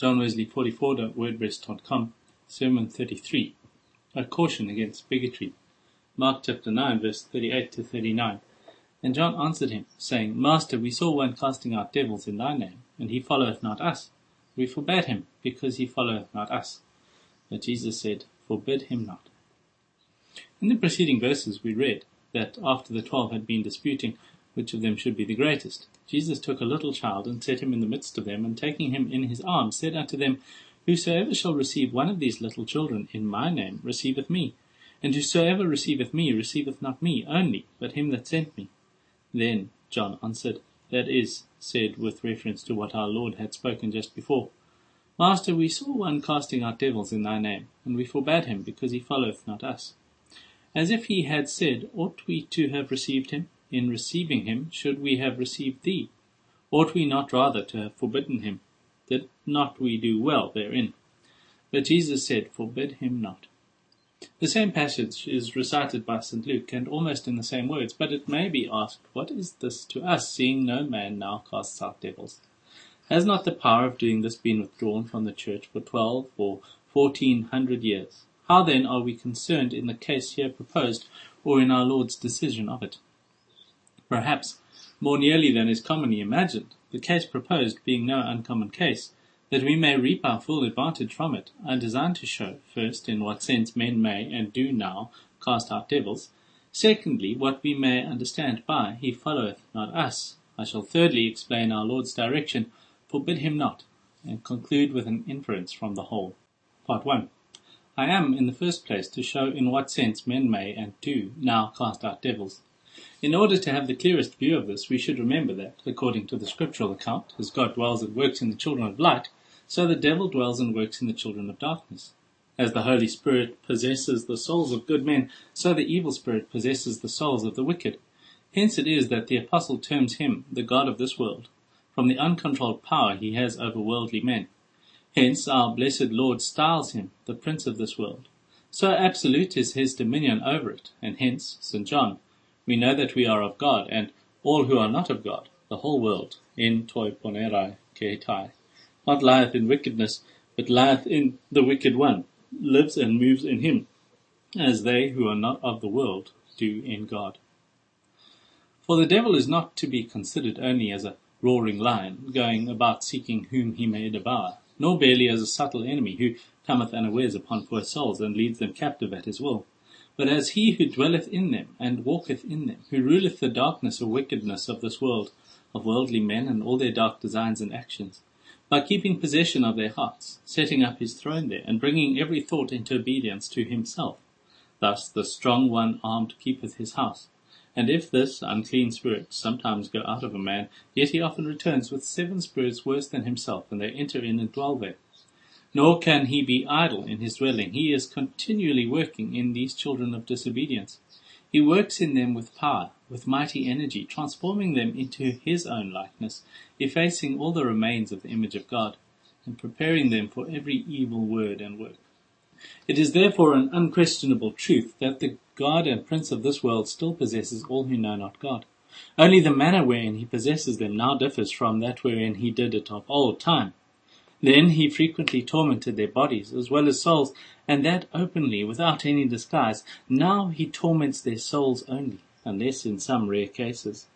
johnwesley44.wordpress.com, Sermon 33, A Caution Against Bigotry, Mark chapter 9, verse 38 to 39. And John answered him, saying, Master, we saw one casting out devils in thy name, and he followeth not us. We forbade him, because he followeth not us. But Jesus said, Forbid him not. In the preceding verses we read that after the twelve had been disputing which of them should be the greatest, Jesus took a little child and set him in the midst of them, and taking him in his arms, said unto them, Whosoever shall receive one of these little children in my name receiveth me, and whosoever receiveth me receiveth not me only, but him that sent me. Then John answered, that is, said with reference to what our Lord had spoken just before, Master, we saw one casting out devils in thy name, and we forbade him, because he followeth not us. As if he had said, Ought we to have received him? In receiving him, should we have received thee? Ought we not rather to have forbidden him? that not we do well therein? But Jesus said, Forbid him not. The same passage is recited by St. Luke, and almost in the same words, but it may be asked, What is this to us, seeing no man now casts out devils? Has not the power of doing this been withdrawn from the church for twelve or fourteen hundred years? How then are we concerned in the case here proposed, or in our Lord's decision of it? Perhaps, more nearly than is commonly imagined, the case proposed being no uncommon case, that we may reap our full advantage from it, I design to show, first, in what sense men may and do now cast out devils, secondly, what we may understand by he followeth not us. I shall thirdly explain our Lord's direction, forbid him not, and conclude with an inference from the whole. Part 1. I am, in the first place, to show in what sense men may and do now cast out devils. In order to have the clearest view of this, we should remember that, according to the scriptural account, as God dwells and works in the children of light, so the devil dwells and works in the children of darkness. As the Holy Spirit possesses the souls of good men, so the evil spirit possesses the souls of the wicked. Hence it is that the apostle terms him the God of this world, from the uncontrolled power he has over worldly men. Hence our blessed Lord styles him the prince of this world. So absolute is his dominion over it, and hence, St. John, we know that we are of God, and all who are not of God, the whole world, in toi ponerai keitai, not lieth in wickedness, but lieth in the wicked one, lives and moves in him, as they who are not of the world do in God. For the devil is not to be considered only as a roaring lion, going about seeking whom he may devour nor barely as a subtle enemy who cometh unawares upon poor souls and leads them captive at his will, but as he who dwelleth in them and walketh in them, who ruleth the darkness or wickedness of this world, of worldly men and all their dark designs and actions, by keeping possession of their hearts, setting up his throne there, and bringing every thought into obedience to himself. Thus the strong one armed keepeth his house, and if this unclean spirit sometimes go out of a man, yet he often returns with seven spirits worse than himself, and they enter in and dwell there. Nor can he be idle in his dwelling. He is continually working in these children of disobedience. He works in them with power, with mighty energy, transforming them into his own likeness, effacing all the remains of the image of God, and preparing them for every evil word and work. It is therefore an unquestionable truth that the God and Prince of this world still possesses all who know not God. Only the manner wherein he possesses them now differs from that wherein he did it of old time. Then he frequently tormented their bodies as well as souls, and that openly, without any disguise. Now he torments their souls only, unless in some rare cases,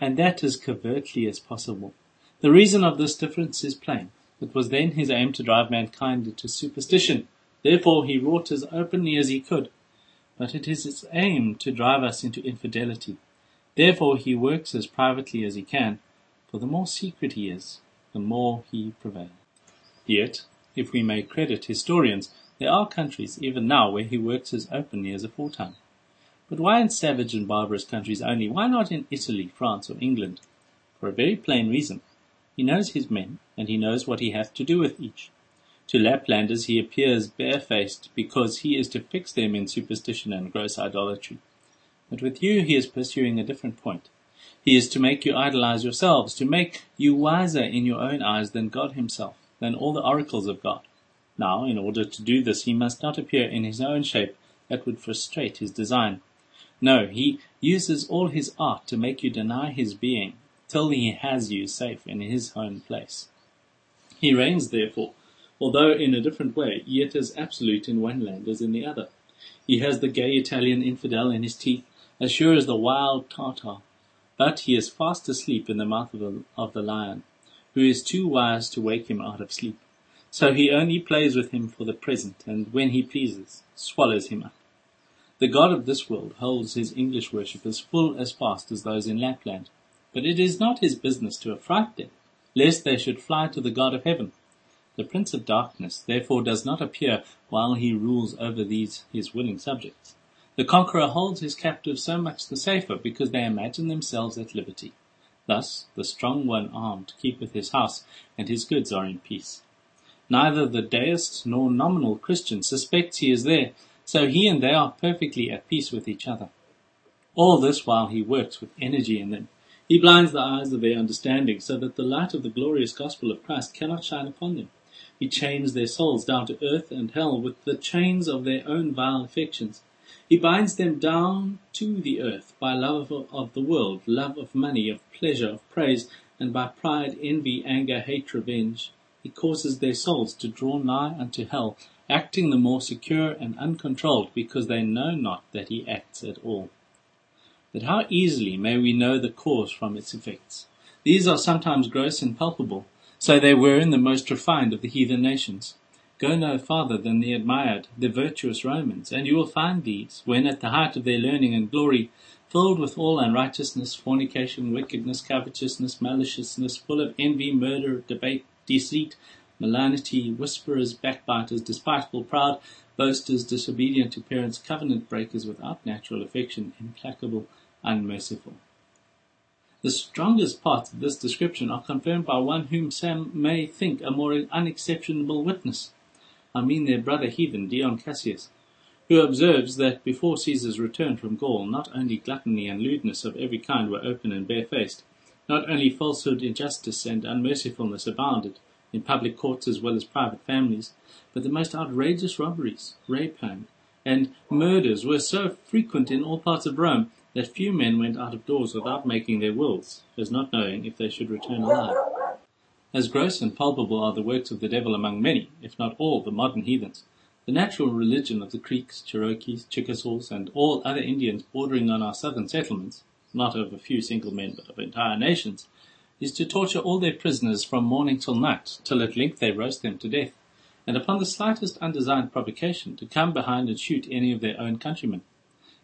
and that as covertly as possible. The reason of this difference is plain. It was then his aim to drive mankind into superstition, Therefore he wrought as openly as he could, but it is his aim to drive us into infidelity. Therefore he works as privately as he can, for the more secret he is, the more he prevails. Yet, if we may credit historians, there are countries even now where he works as openly as aforetime. But why in savage and barbarous countries only? Why not in Italy, France, or England? For a very plain reason. He knows his men, and he knows what he hath to do with each. To Laplanders he appears barefaced because he is to fix them in superstition and gross idolatry. But with you he is pursuing a different point. He is to make you idolize yourselves, to make you wiser in your own eyes than God himself, than all the oracles of God. Now, in order to do this, he must not appear in his own shape that would frustrate his design. No, he uses all his art to make you deny his being till he has you safe in his own place. He reigns, therefore, although in a different way, yet as absolute in one land as in the other. He has the gay Italian infidel in his teeth, as sure as the wild Tartar, but he is fast asleep in the mouth of, a, of the lion, who is too wise to wake him out of sleep. So he only plays with him for the present, and when he pleases, swallows him up. The God of this world holds his English worshippers full as fast as those in Lapland, but it is not his business to affright them, lest they should fly to the God of heaven. The Prince of Darkness therefore does not appear while he rules over these his willing subjects. The conqueror holds his captives so much the safer because they imagine themselves at liberty. Thus the strong one armed keepeth his house, and his goods are in peace. Neither the deist nor nominal Christian suspects he is there, so he and they are perfectly at peace with each other. All this while he works with energy in them. He blinds the eyes of their understanding so that the light of the glorious gospel of Christ cannot shine upon them. He chains their souls down to earth and hell with the chains of their own vile affections. He binds them down to the earth by love of the world, love of money, of pleasure, of praise, and by pride, envy, anger, hate, revenge. He causes their souls to draw nigh unto hell, acting the more secure and uncontrolled because they know not that he acts at all. But how easily may we know the cause from its effects? These are sometimes gross and palpable, so they were in the most refined of the heathen nations. Go no farther than the admired, the virtuous Romans, and you will find these, when at the height of their learning and glory, filled with all unrighteousness, fornication, wickedness, covetousness, maliciousness, full of envy, murder, debate, deceit, malignity, whisperers, backbiters, despiteful, proud, boasters, disobedient to parents, covenant breakers, without natural affection, implacable, unmerciful. The strongest parts of this description are confirmed by one whom some may think a more unexceptionable witness. I mean their brother heathen, Dion Cassius, who observes that before Caesar's return from Gaul, not only gluttony and lewdness of every kind were open and barefaced, not only falsehood, injustice, and unmercifulness abounded in public courts as well as private families, but the most outrageous robberies, rapine, and murders were so frequent in all parts of Rome that few men went out of doors without making their wills, as not knowing if they should return alive. As gross and palpable are the works of the devil among many, if not all, the modern heathens, the natural religion of the Creeks, Cherokees, Chickasaws, and all other Indians bordering on our southern settlements not of a few single men, but of entire nations, is to torture all their prisoners from morning till night, till at length they roast them to death, and upon the slightest undesigned provocation to come behind and shoot any of their own countrymen.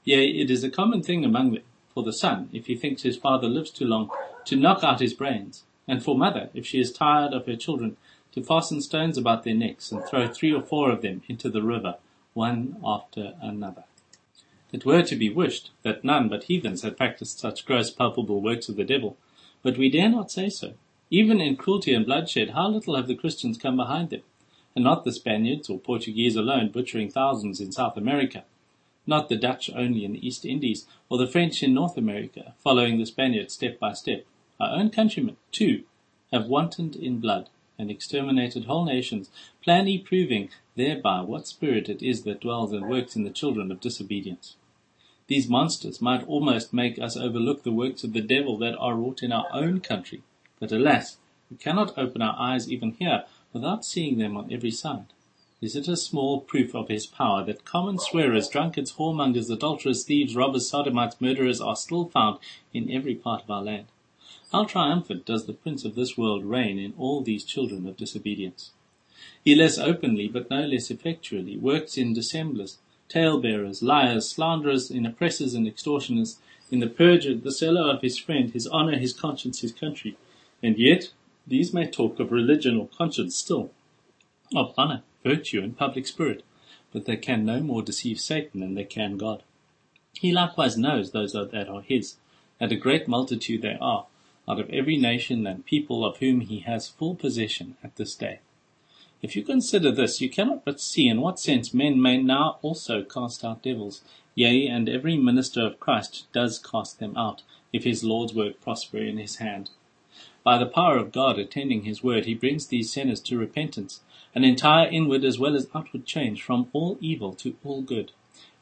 Yea, it is a common thing among them, for the son, if he thinks his father lives too long, to knock out his brains, and for mother, if she is tired of her children, to fasten stones about their necks and throw three or four of them into the river, one after another. It were to be wished that none but heathens had practised such gross palpable works of the devil, but we dare not say so. Even in cruelty and bloodshed, how little have the Christians come behind them, and not the Spaniards or Portuguese alone butchering thousands in South America, not the Dutch only in the East Indies, or the French in North America, following the Spaniards step by step. Our own countrymen, too, have wantoned in blood, and exterminated whole nations, plainly proving thereby what spirit it is that dwells and works in the children of disobedience. These monsters might almost make us overlook the works of the devil that are wrought in our own country. But alas, we cannot open our eyes even here without seeing them on every side. Is it a small proof of his power that common swearers, drunkards, whoremongers, adulterers, thieves, robbers, sodomites, murderers are still found in every part of our land? How triumphant does the prince of this world reign in all these children of disobedience? He less openly, but no less effectually, works in dissemblers, talebearers, liars, slanderers, in oppressors and extortioners, in the perjurer, the seller of his friend, his honour, his conscience, his country. And yet, these may talk of religion or conscience still, of honour, virtue, and public spirit, but they can no more deceive Satan than they can God. He likewise knows those that are his, and a great multitude they are, out of every nation and people of whom he has full possession at this day. If you consider this, you cannot but see in what sense men may now also cast out devils. Yea, and every minister of Christ does cast them out, if his Lord's work prosper in his hand. By the power of God attending his word, he brings these sinners to repentance, an entire inward as well as outward change from all evil to all good.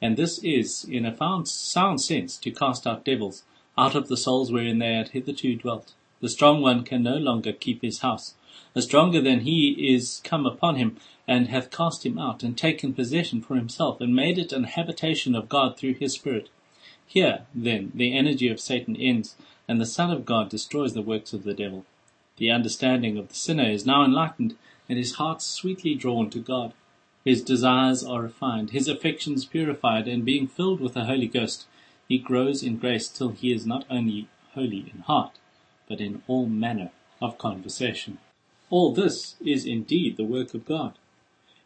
And this is, in a sound sense, to cast out devils, out of the souls wherein they had hitherto dwelt. The strong one can no longer keep his house, A stronger than he is come upon him, and hath cast him out, and taken possession for himself, and made it an habitation of God through his Spirit. Here, then, the energy of Satan ends, and the Son of God destroys the works of the devil. The understanding of the sinner is now enlightened, and his heart sweetly drawn to God. His desires are refined, his affections purified, and being filled with the Holy Ghost, he grows in grace till he is not only holy in heart, but in all manner of conversation. All this is indeed the work of God.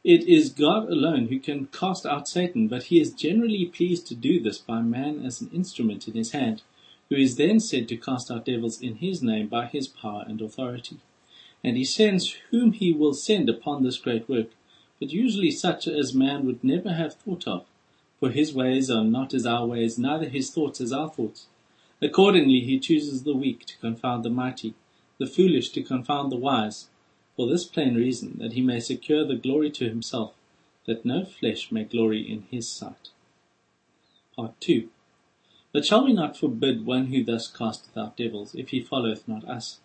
It is God alone who can cast out Satan, but he is generally pleased to do this by man as an instrument in his hand, who is then said to cast out devils in his name by his power and authority. And he sends whom he will send upon this great work, but usually such as man would never have thought of. For his ways are not as our ways, neither his thoughts as our thoughts. Accordingly he chooses the weak to confound the mighty, the foolish to confound the wise, for this plain reason, that he may secure the glory to himself, that no flesh may glory in his sight. Part 2 But shall we not forbid one who thus casteth out devils, if he followeth not us?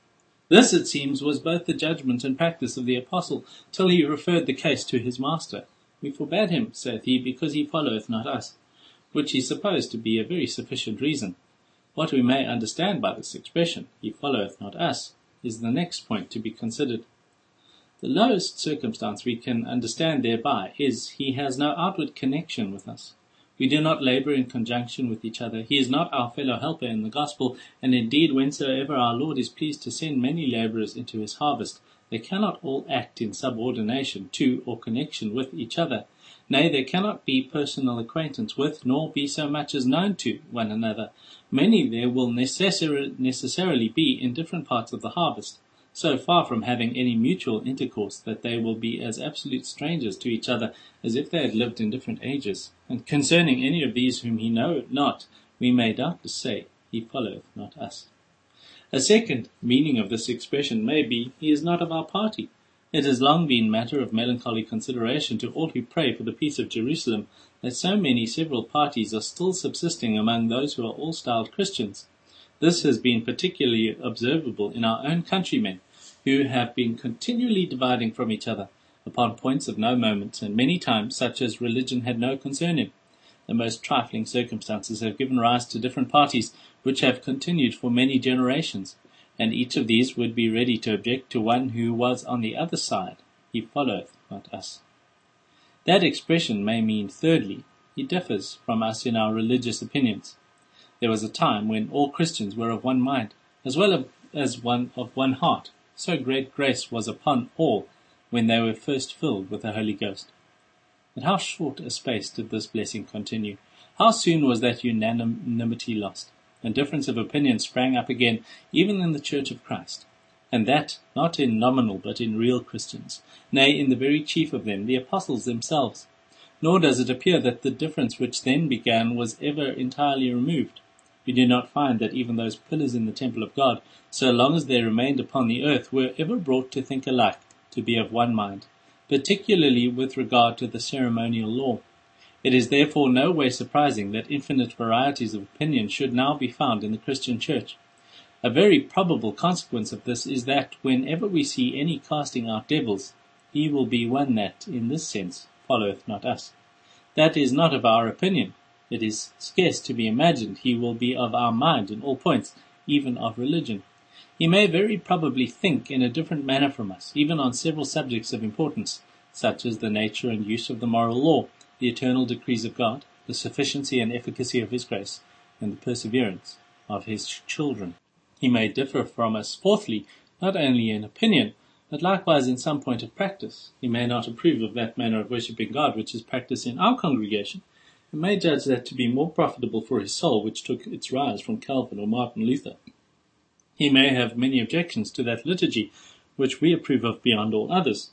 This, it seems, was both the judgment and practice of the apostle, till he referred the case to his master. We forbade him, saith he, because he followeth not us, which he supposed to be a very sufficient reason. What we may understand by this expression, he followeth not us, is the next point to be considered. The lowest circumstance we can understand thereby is, he has no outward connection with us. We do not labor in conjunction with each other. He is not our fellow helper in the gospel, and indeed whensoever our Lord is pleased to send many laborers into his harvest, they cannot all act in subordination to or connection with each other. Nay, there cannot be personal acquaintance with, nor be so much as known to, one another. Many there will necessarily be in different parts of the harvest, so far from having any mutual intercourse that they will be as absolute strangers to each other as if they had lived in different ages. And concerning any of these whom he know not, we may doubtless say, He followeth not us. A second meaning of this expression may be, He is not of our party. It has long been matter of melancholy consideration to all who pray for the peace of Jerusalem that so many several parties are still subsisting among those who are all styled Christians. This has been particularly observable in our own countrymen, who have been continually dividing from each other upon points of no moment, and many times such as religion had no concern in. The most trifling circumstances have given rise to different parties, which have continued for many generations, and each of these would be ready to object to one who was on the other side. He followeth not us. That expression may mean, thirdly, he differs from us in our religious opinions. There was a time when all Christians were of one mind, as well as one of one heart, so great grace was upon all when they were first filled with the Holy Ghost. But how short a space did this blessing continue? How soon was that unanimity lost, and difference of opinion sprang up again, even in the Church of Christ, and that not in nominal but in real Christians, nay, in the very chief of them, the apostles themselves. Nor does it appear that the difference which then began was ever entirely removed we do not find that even those pillars in the temple of God, so long as they remained upon the earth, were ever brought to think alike, to be of one mind, particularly with regard to the ceremonial law. It is therefore no way surprising that infinite varieties of opinion should now be found in the Christian Church. A very probable consequence of this is that whenever we see any casting out devils, he will be one that, in this sense, followeth not us. That is not of our opinion, it is scarce to be imagined he will be of our mind in all points, even of religion. He may very probably think in a different manner from us, even on several subjects of importance, such as the nature and use of the moral law, the eternal decrees of God, the sufficiency and efficacy of His grace, and the perseverance of His children. He may differ from us, fourthly, not only in opinion, but likewise in some point of practice. He may not approve of that manner of worshipping God which is practised in our congregation, and may judge that to be more profitable for his soul which took its rise from Calvin or Martin Luther. He may have many objections to that liturgy which we approve of beyond all others,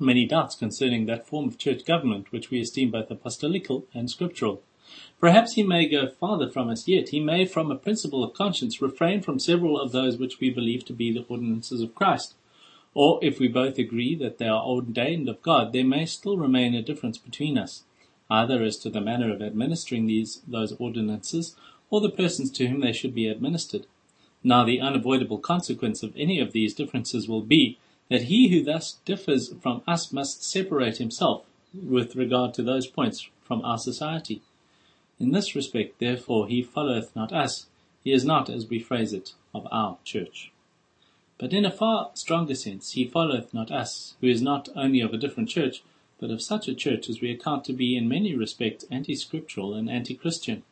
many doubts concerning that form of church government which we esteem both apostolical and scriptural. Perhaps he may go farther from us yet. He may, from a principle of conscience, refrain from several of those which we believe to be the ordinances of Christ. Or, if we both agree that they are ordained of God, there may still remain a difference between us either as to the manner of administering these those ordinances, or the persons to whom they should be administered. Now the unavoidable consequence of any of these differences will be, that he who thus differs from us must separate himself with regard to those points from our society. In this respect, therefore, he followeth not us, he is not, as we phrase it, of our church. But in a far stronger sense, he followeth not us, who is not only of a different church, but of such a church as we account to be in many respects anti-scriptural and anti-Christian.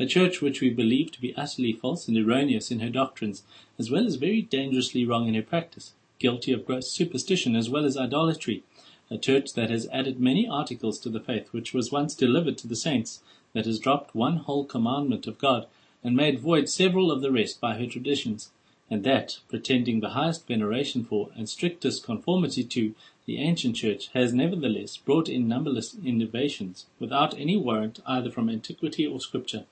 A church which we believe to be utterly false and erroneous in her doctrines, as well as very dangerously wrong in her practice, guilty of gross superstition as well as idolatry, a church that has added many articles to the faith which was once delivered to the saints, that has dropped one whole commandment of God, and made void several of the rest by her traditions, and that, pretending the highest veneration for and strictest conformity to the ancient church, has nevertheless brought in numberless innovations, without any warrant either from antiquity or scripture.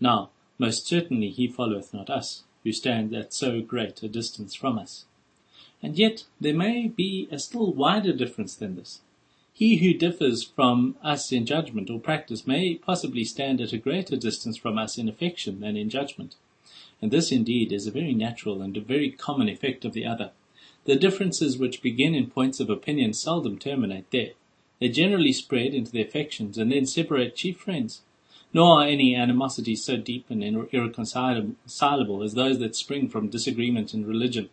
Now, most certainly he followeth not us, who stand at so great a distance from us. And yet there may be a still wider difference than this. He who differs from us in judgment or practice may possibly stand at a greater distance from us in affection than in judgment. And this indeed is a very natural and a very common effect of the other. The differences which begin in points of opinion seldom terminate there. They generally spread into the affections and then separate chief friends. Nor are any animosities so deep and irreconcilable as those that spring from disagreement in religion.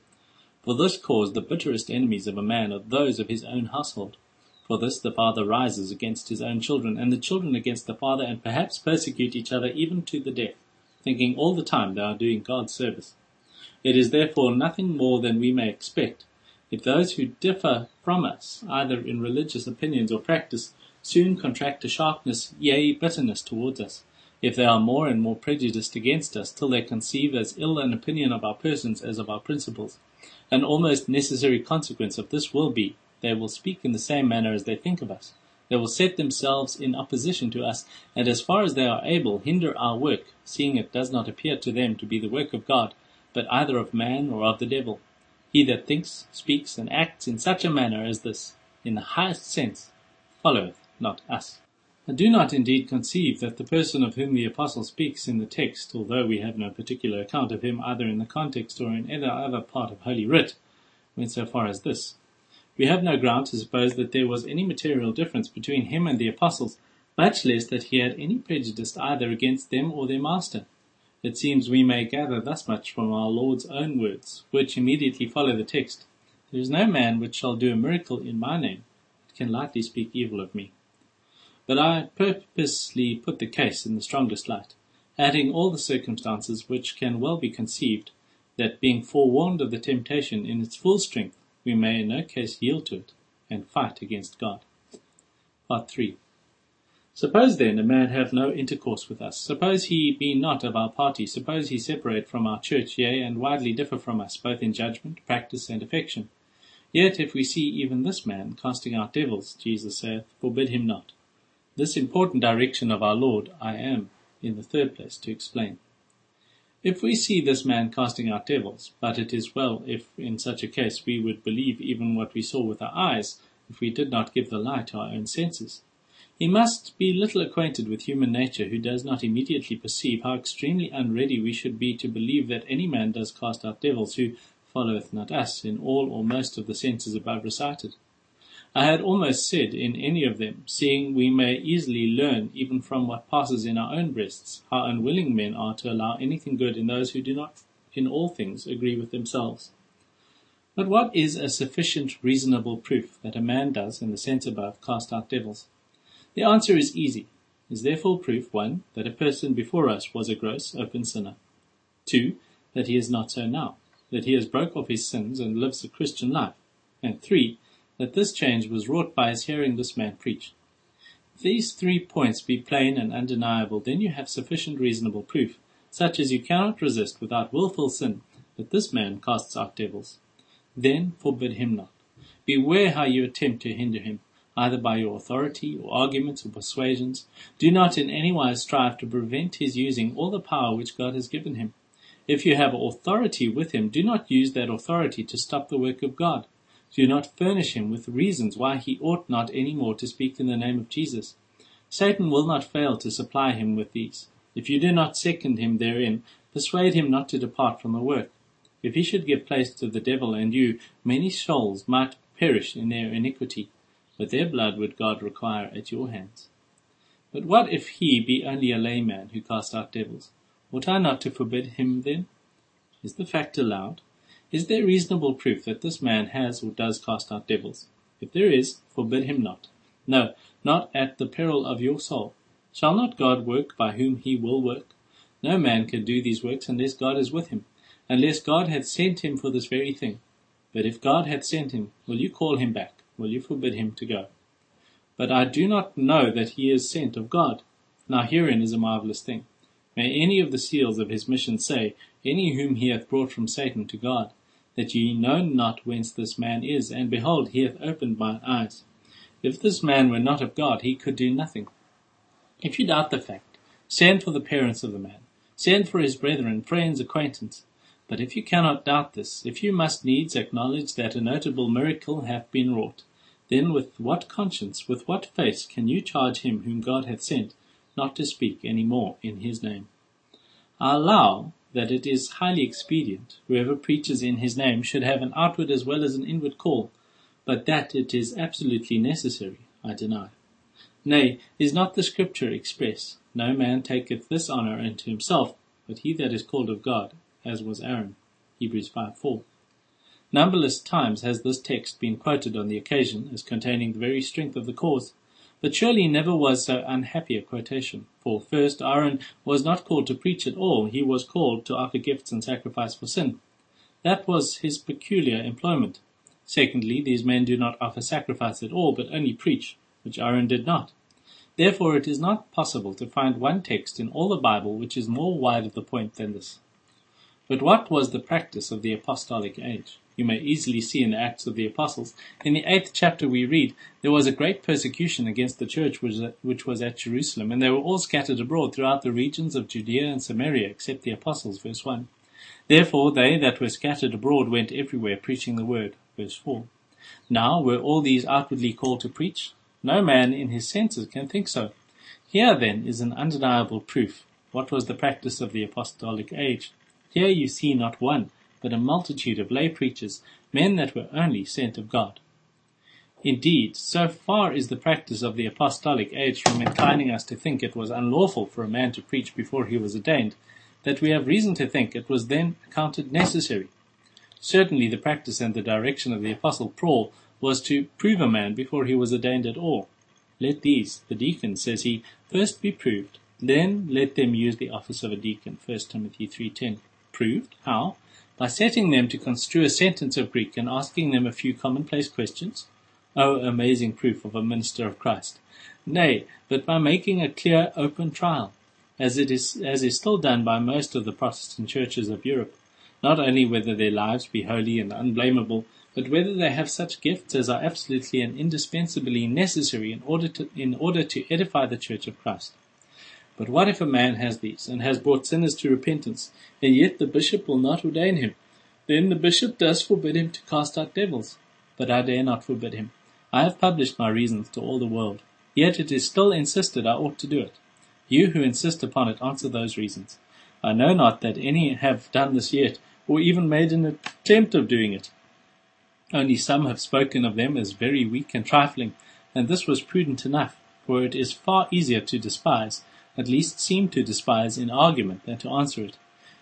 For this cause the bitterest enemies of a man are those of his own household. For this the father rises against his own children, and the children against the father, and perhaps persecute each other even to the death thinking all the time they are doing God's service. It is therefore nothing more than we may expect if those who differ from us, either in religious opinions or practice, soon contract a sharpness, yea, bitterness towards us, if they are more and more prejudiced against us, till they conceive as ill an opinion of our persons as of our principles. An almost necessary consequence of this will be, they will speak in the same manner as they think of us. They will set themselves in opposition to us, and as far as they are able, hinder our work, seeing it does not appear to them to be the work of God, but either of man or of the devil. He that thinks, speaks, and acts in such a manner as this, in the highest sense, followeth not us. I do not indeed conceive that the person of whom the Apostle speaks in the text, although we have no particular account of him either in the context or in any other part of Holy Writ, went so far as this. We have no ground to suppose that there was any material difference between him and the apostles, much less that he had any prejudice either against them or their master. It seems we may gather thus much from our Lord's own words, which immediately follow the text. There is no man which shall do a miracle in my name, that can lightly speak evil of me. But I purposely put the case in the strongest light, adding all the circumstances which can well be conceived, that being forewarned of the temptation in its full strength, we may in no case yield to it, and fight against God. Part 3. Suppose then a man have no intercourse with us. Suppose he be not of our party. Suppose he separate from our church, yea, and widely differ from us, both in judgment, practice, and affection. Yet if we see even this man casting out devils, Jesus saith, forbid him not. This important direction of our Lord I am, in the third place, to explain. If we see this man casting out devils, but it is well if in such a case we would believe even what we saw with our eyes, if we did not give the lie to our own senses. He must be little acquainted with human nature who does not immediately perceive how extremely unready we should be to believe that any man does cast out devils who followeth not us in all or most of the senses above recited. I had almost said in any of them, seeing we may easily learn even from what passes in our own breasts, how unwilling men are to allow anything good in those who do not in all things agree with themselves. But what is a sufficient reasonable proof that a man does, in the sense above, cast out devils? The answer is easy. Is therefore proof, one, that a person before us was a gross, open sinner. Two, that he is not so now, that he has broke off his sins and lives a Christian life. And three, that this change was wrought by his hearing this man preach. If these three points be plain and undeniable, then you have sufficient reasonable proof, such as you cannot resist without wilful sin, that this man casts out devils. Then forbid him not. Beware how you attempt to hinder him, either by your authority, or arguments, or persuasions. Do not in any wise strive to prevent his using all the power which God has given him. If you have authority with him, do not use that authority to stop the work of God. Do not furnish him with reasons why he ought not any more to speak in the name of Jesus. Satan will not fail to supply him with these. If you do not second him therein, persuade him not to depart from the work. If he should give place to the devil and you, many souls might perish in their iniquity, but their blood would God require at your hands. But what if he be only a layman who casts out devils? Ought I not to forbid him then? Is the fact allowed? Is there reasonable proof that this man has or does cast out devils? If there is, forbid him not. No, not at the peril of your soul. Shall not God work by whom he will work? No man can do these works unless God is with him, unless God hath sent him for this very thing. But if God hath sent him, will you call him back? Will you forbid him to go? But I do not know that he is sent of God. Now herein is a marvelous thing. May any of the seals of his mission say, Any whom he hath brought from Satan to God that ye know not whence this man is, and behold, he hath opened mine eyes. If this man were not of God, he could do nothing. If you doubt the fact, send for the parents of the man, send for his brethren, friends, acquaintance. But if you cannot doubt this, if you must needs acknowledge that a notable miracle hath been wrought, then with what conscience, with what face can you charge him whom God hath sent, not to speak any more in his name? I allow that it is highly expedient, whoever preaches in his name should have an outward as well as an inward call, but that it is absolutely necessary, I deny. Nay, is not the scripture express, No man taketh this honour unto himself, but he that is called of God, as was Aaron. Hebrews 5 4. Numberless times has this text been quoted on the occasion as containing the very strength of the cause, but surely never was so unhappy a quotation. For first, Aaron was not called to preach at all, he was called to offer gifts and sacrifice for sin. That was his peculiar employment. Secondly, these men do not offer sacrifice at all, but only preach, which Aaron did not. Therefore it is not possible to find one text in all the Bible which is more wide of the point than this. But what was the practice of the apostolic age? You may easily see in the Acts of the Apostles. In the eighth chapter we read, there was a great persecution against the church which was at Jerusalem, and they were all scattered abroad throughout the regions of Judea and Samaria, except the apostles, verse 1. Therefore they that were scattered abroad went everywhere preaching the word, verse 4. Now were all these outwardly called to preach? No man in his senses can think so. Here then is an undeniable proof. What was the practice of the apostolic age? Here you see not one, but a multitude of lay preachers, men that were only sent of God. Indeed, so far is the practice of the apostolic age from inclining us to think it was unlawful for a man to preach before he was ordained, that we have reason to think it was then accounted necessary. Certainly the practice and the direction of the apostle Paul was to prove a man before he was ordained at all. Let these, the deacons, says he, first be proved, then let them use the office of a deacon. 1 Timothy 3.10. Proved? How? By setting them to construe a sentence of Greek and asking them a few commonplace questions? Oh, amazing proof of a minister of Christ! Nay, but by making a clear, open trial, as it is, as is still done by most of the Protestant churches of Europe, not only whether their lives be holy and unblameable, but whether they have such gifts as are absolutely and indispensably necessary in order to, in order to edify the church of Christ. But what if a man has these, and has brought sinners to repentance, and yet the bishop will not ordain him? Then the bishop does forbid him to cast out devils. But I dare not forbid him. I have published my reasons to all the world. Yet it is still insisted I ought to do it. You who insist upon it answer those reasons. I know not that any have done this yet, or even made an attempt of doing it. Only some have spoken of them as very weak and trifling, and this was prudent enough, for it is far easier to despise at least seem to despise in argument than to answer it.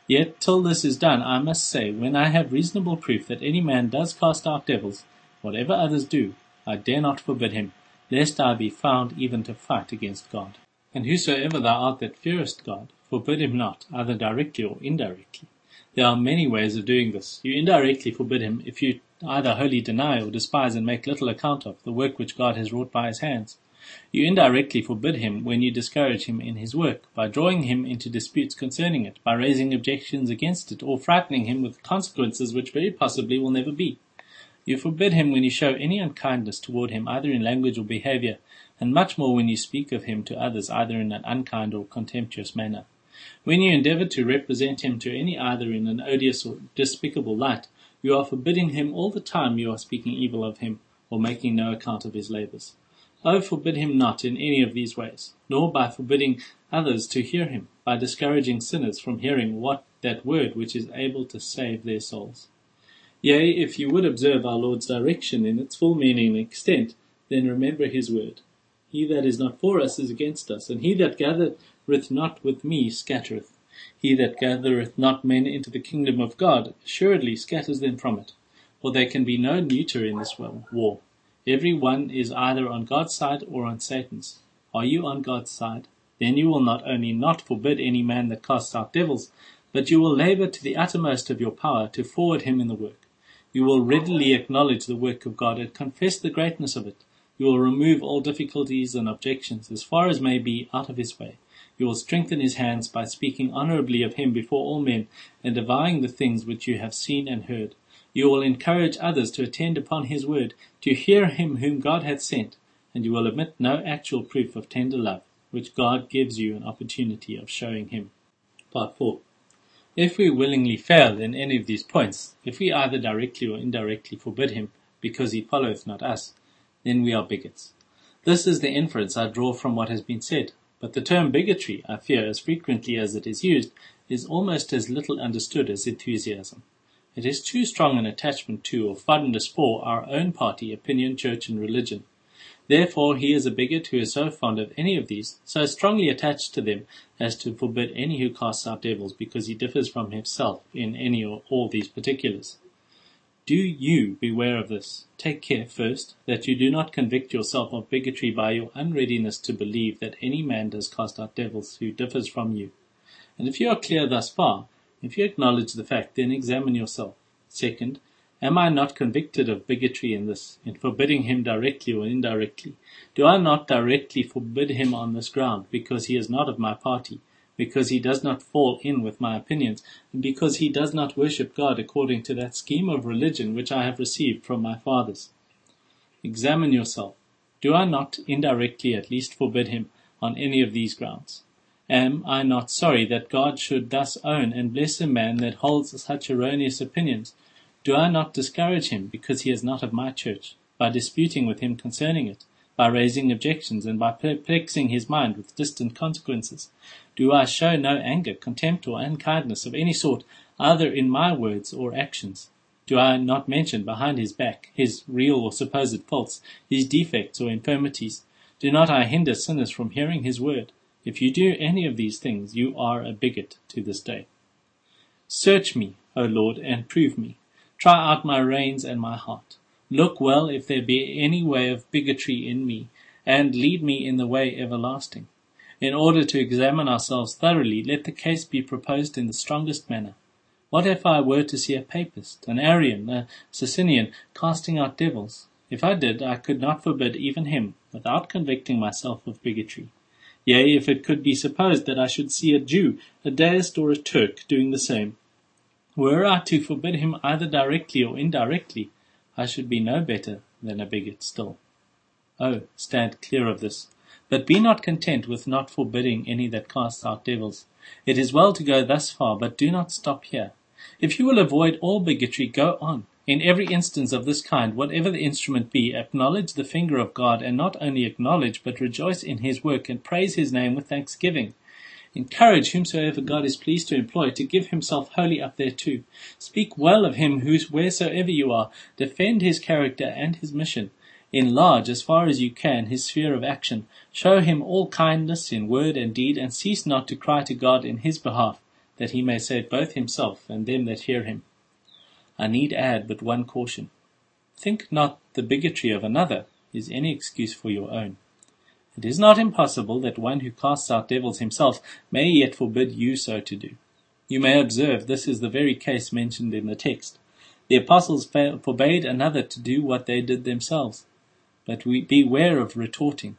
Yet till this is done, I must say, when I have reasonable proof that any man does cast out devils, whatever others do, I dare not forbid him, lest I be found even to fight against God. And whosoever thou art that fearest God, forbid him not, either directly or indirectly. There are many ways of doing this. You indirectly forbid him if you either wholly deny or despise and make little account of the work which God has wrought by his hands. You indirectly forbid him when you discourage him in his work, by drawing him into disputes concerning it, by raising objections against it, or frightening him with consequences which very possibly will never be. You forbid him when you show any unkindness toward him either in language or behavior, and much more when you speak of him to others either in an unkind or contemptuous manner. When you endeavor to represent him to any either in an odious or despicable light, you are forbidding him all the time you are speaking evil of him, or making no account of his labors. O forbid him not in any of these ways, nor by forbidding others to hear him, by discouraging sinners from hearing what that word which is able to save their souls. Yea, if you would observe our Lord's direction in its full meaning and extent, then remember his word. He that is not for us is against us, and he that gathereth not with me scattereth. He that gathereth not men into the kingdom of God assuredly scatters them from it. For there can be no neuter in this war. Every one is either on God's side or on Satan's. Are you on God's side? Then you will not only not forbid any man that casts out devils, but you will labor to the uttermost of your power to forward him in the work. You will readily acknowledge the work of God and confess the greatness of it. You will remove all difficulties and objections as far as may be out of his way. You will strengthen his hands by speaking honorably of him before all men and avowing the things which you have seen and heard. You will encourage others to attend upon his word, to hear him whom God hath sent, and you will omit no actual proof of tender love, which God gives you an opportunity of showing him. Part 4. If we willingly fail in any of these points, if we either directly or indirectly forbid him because he followeth not us, then we are bigots. This is the inference I draw from what has been said, but the term bigotry, I fear, as frequently as it is used, is almost as little understood as enthusiasm. It is too strong an attachment to or fondness for our own party, opinion, church, and religion. Therefore he is a bigot who is so fond of any of these, so strongly attached to them, as to forbid any who casts out devils, because he differs from himself in any or all these particulars. Do you beware of this. Take care, first, that you do not convict yourself of bigotry by your unreadiness to believe that any man does cast out devils who differs from you. And if you are clear thus far, if you acknowledge the fact, then examine yourself. Second, Am I not convicted of bigotry in this, in forbidding him directly or indirectly? Do I not directly forbid him on this ground, because he is not of my party, because he does not fall in with my opinions, and because he does not worship God according to that scheme of religion which I have received from my fathers? Examine yourself. Do I not indirectly at least forbid him on any of these grounds? Am I not sorry that God should thus own and bless a man that holds such erroneous opinions? Do I not discourage him because he is not of my church, by disputing with him concerning it, by raising objections, and by perplexing his mind with distant consequences? Do I show no anger, contempt, or unkindness of any sort, either in my words or actions? Do I not mention behind his back his real or supposed faults, his defects or infirmities? Do not I hinder sinners from hearing his word? If you do any of these things, you are a bigot to this day. Search me, O Lord, and prove me. Try out my reins and my heart. Look well if there be any way of bigotry in me, and lead me in the way everlasting. In order to examine ourselves thoroughly, let the case be proposed in the strongest manner. What if I were to see a papist, an Arian, a Socinian, casting out devils? If I did, I could not forbid even him, without convicting myself of bigotry. Yea, if it could be supposed that I should see a Jew, a deist, or a Turk doing the same, were I to forbid him either directly or indirectly, I should be no better than a bigot still. Oh, stand clear of this. But be not content with not forbidding any that casts out devils. It is well to go thus far, but do not stop here. If you will avoid all bigotry, go on. In every instance of this kind, whatever the instrument be, acknowledge the finger of God, and not only acknowledge, but rejoice in his work, and praise his name with thanksgiving. Encourage whomsoever God is pleased to employ to give himself wholly up thereto. Speak well of him whose wheresoever you are. Defend his character and his mission. Enlarge as far as you can his sphere of action. Show him all kindness in word and deed, and cease not to cry to God in his behalf, that he may save both himself and them that hear him. I need add but one caution. Think not the bigotry of another is any excuse for your own. It is not impossible that one who casts out devils himself may yet forbid you so to do. You may observe this is the very case mentioned in the text. The apostles forbade another to do what they did themselves. But we beware of retorting.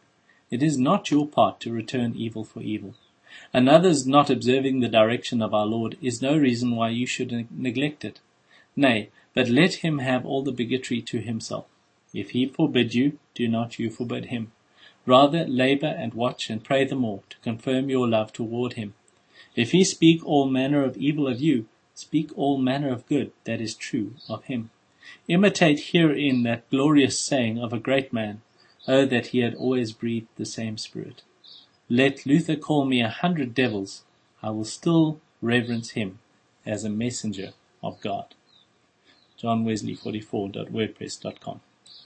It is not your part to return evil for evil. Another's not observing the direction of our Lord is no reason why you should neglect it. Nay, but let him have all the bigotry to himself. If he forbid you, do not you forbid him. Rather labor and watch and pray the more to confirm your love toward him. If he speak all manner of evil of you, speak all manner of good that is true of him. Imitate herein that glorious saying of a great man, Oh, that he had always breathed the same spirit. Let Luther call me a hundred devils, I will still reverence him as a messenger of God. johnwesley44.wordpress.com